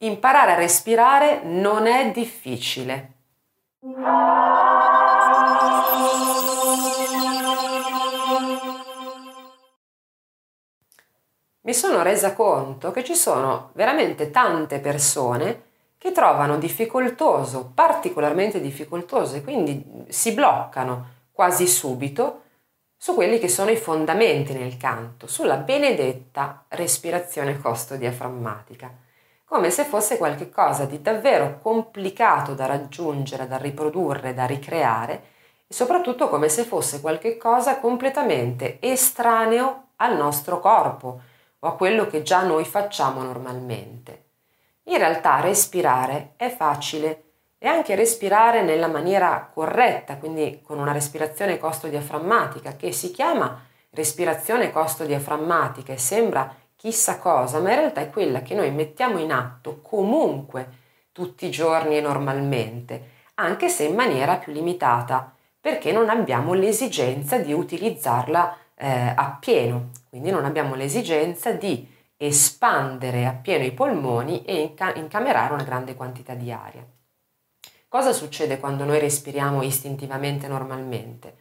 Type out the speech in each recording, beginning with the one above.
Imparare a respirare non è difficile. Mi sono resa conto che ci sono veramente tante persone che trovano difficoltoso, particolarmente difficoltoso e quindi si bloccano quasi subito su quelli che sono i fondamenti nel canto, sulla benedetta respirazione costo-diaframmatica come se fosse qualcosa di davvero complicato da raggiungere, da riprodurre, da ricreare e soprattutto come se fosse qualcosa completamente estraneo al nostro corpo o a quello che già noi facciamo normalmente. In realtà respirare è facile e anche respirare nella maniera corretta, quindi con una respirazione costo-diaframmatica che si chiama respirazione costo-diaframmatica e sembra chissà cosa, ma in realtà è quella che noi mettiamo in atto comunque tutti i giorni e normalmente, anche se in maniera più limitata, perché non abbiamo l'esigenza di utilizzarla eh, appieno, quindi non abbiamo l'esigenza di espandere appieno i polmoni e inca- incamerare una grande quantità di aria. Cosa succede quando noi respiriamo istintivamente normalmente?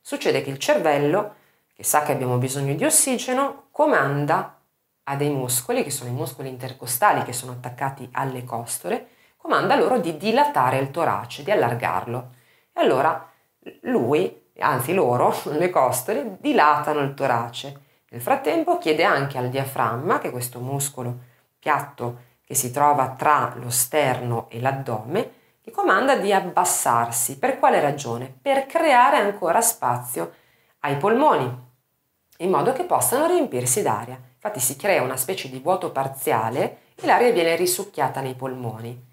Succede che il cervello, che sa che abbiamo bisogno di ossigeno, comanda ha dei muscoli, che sono i muscoli intercostali che sono attaccati alle costole, comanda loro di dilatare il torace, di allargarlo. E allora lui, anzi loro, le costole, dilatano il torace. Nel frattempo chiede anche al diaframma, che è questo muscolo piatto che si trova tra lo sterno e l'addome, gli comanda di abbassarsi. Per quale ragione? Per creare ancora spazio ai polmoni, in modo che possano riempirsi d'aria. Infatti si crea una specie di vuoto parziale e l'aria viene risucchiata nei polmoni.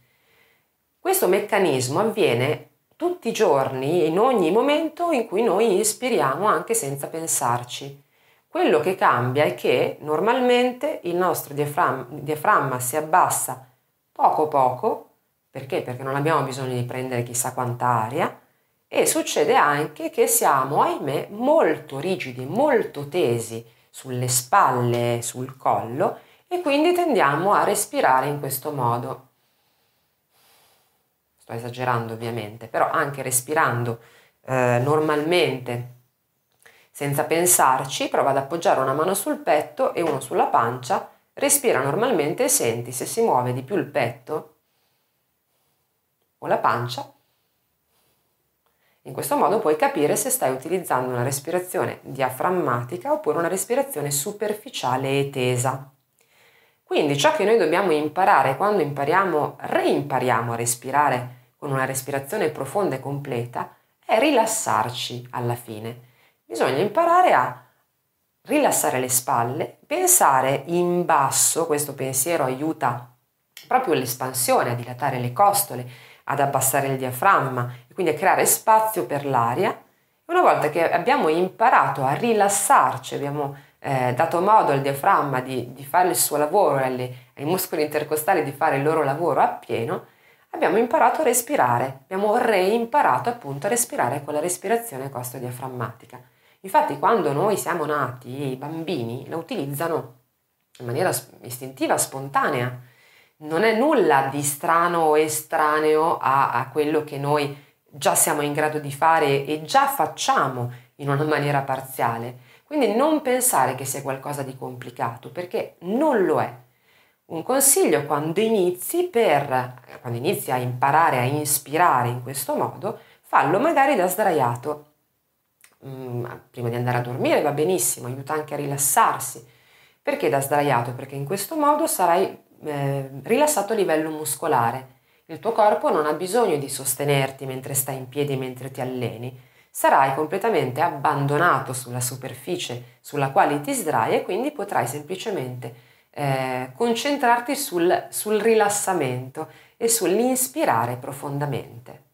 Questo meccanismo avviene tutti i giorni, in ogni momento in cui noi ispiriamo anche senza pensarci. Quello che cambia è che normalmente il nostro diaframma, diaframma si abbassa poco poco, perché? Perché non abbiamo bisogno di prendere chissà quanta aria, e succede anche che siamo, ahimè, molto rigidi, molto tesi sulle spalle, sul collo e quindi tendiamo a respirare in questo modo. Sto esagerando ovviamente, però anche respirando eh, normalmente, senza pensarci, prova ad appoggiare una mano sul petto e uno sulla pancia, respira normalmente e senti se si muove di più il petto o la pancia in questo modo puoi capire se stai utilizzando una respirazione diaframmatica oppure una respirazione superficiale e tesa. Quindi ciò che noi dobbiamo imparare quando impariamo, reimpariamo a respirare con una respirazione profonda e completa, è rilassarci alla fine. Bisogna imparare a rilassare le spalle, pensare in basso, questo pensiero aiuta proprio l'espansione, a dilatare le costole, ad abbassare il diaframma e quindi a creare spazio per l'aria. Una volta che abbiamo imparato a rilassarci, abbiamo eh, dato modo al diaframma di, di fare il suo lavoro e ai muscoli intercostali di fare il loro lavoro appieno, abbiamo imparato a respirare, abbiamo reimparato appunto a respirare con la respirazione costo-diaframmatica. Infatti quando noi siamo nati, i bambini la utilizzano in maniera istintiva, spontanea, non è nulla di strano o estraneo a, a quello che noi già siamo in grado di fare e già facciamo in una maniera parziale. Quindi non pensare che sia qualcosa di complicato, perché non lo è. Un consiglio quando inizi, per, quando inizi a imparare a ispirare in questo modo, fallo magari da sdraiato. Mm, prima di andare a dormire va benissimo, aiuta anche a rilassarsi. Perché da sdraiato? Perché in questo modo sarai eh, rilassato a livello muscolare. Il tuo corpo non ha bisogno di sostenerti mentre stai in piedi, mentre ti alleni. Sarai completamente abbandonato sulla superficie sulla quale ti sdrai e quindi potrai semplicemente eh, concentrarti sul, sul rilassamento e sull'inspirare profondamente.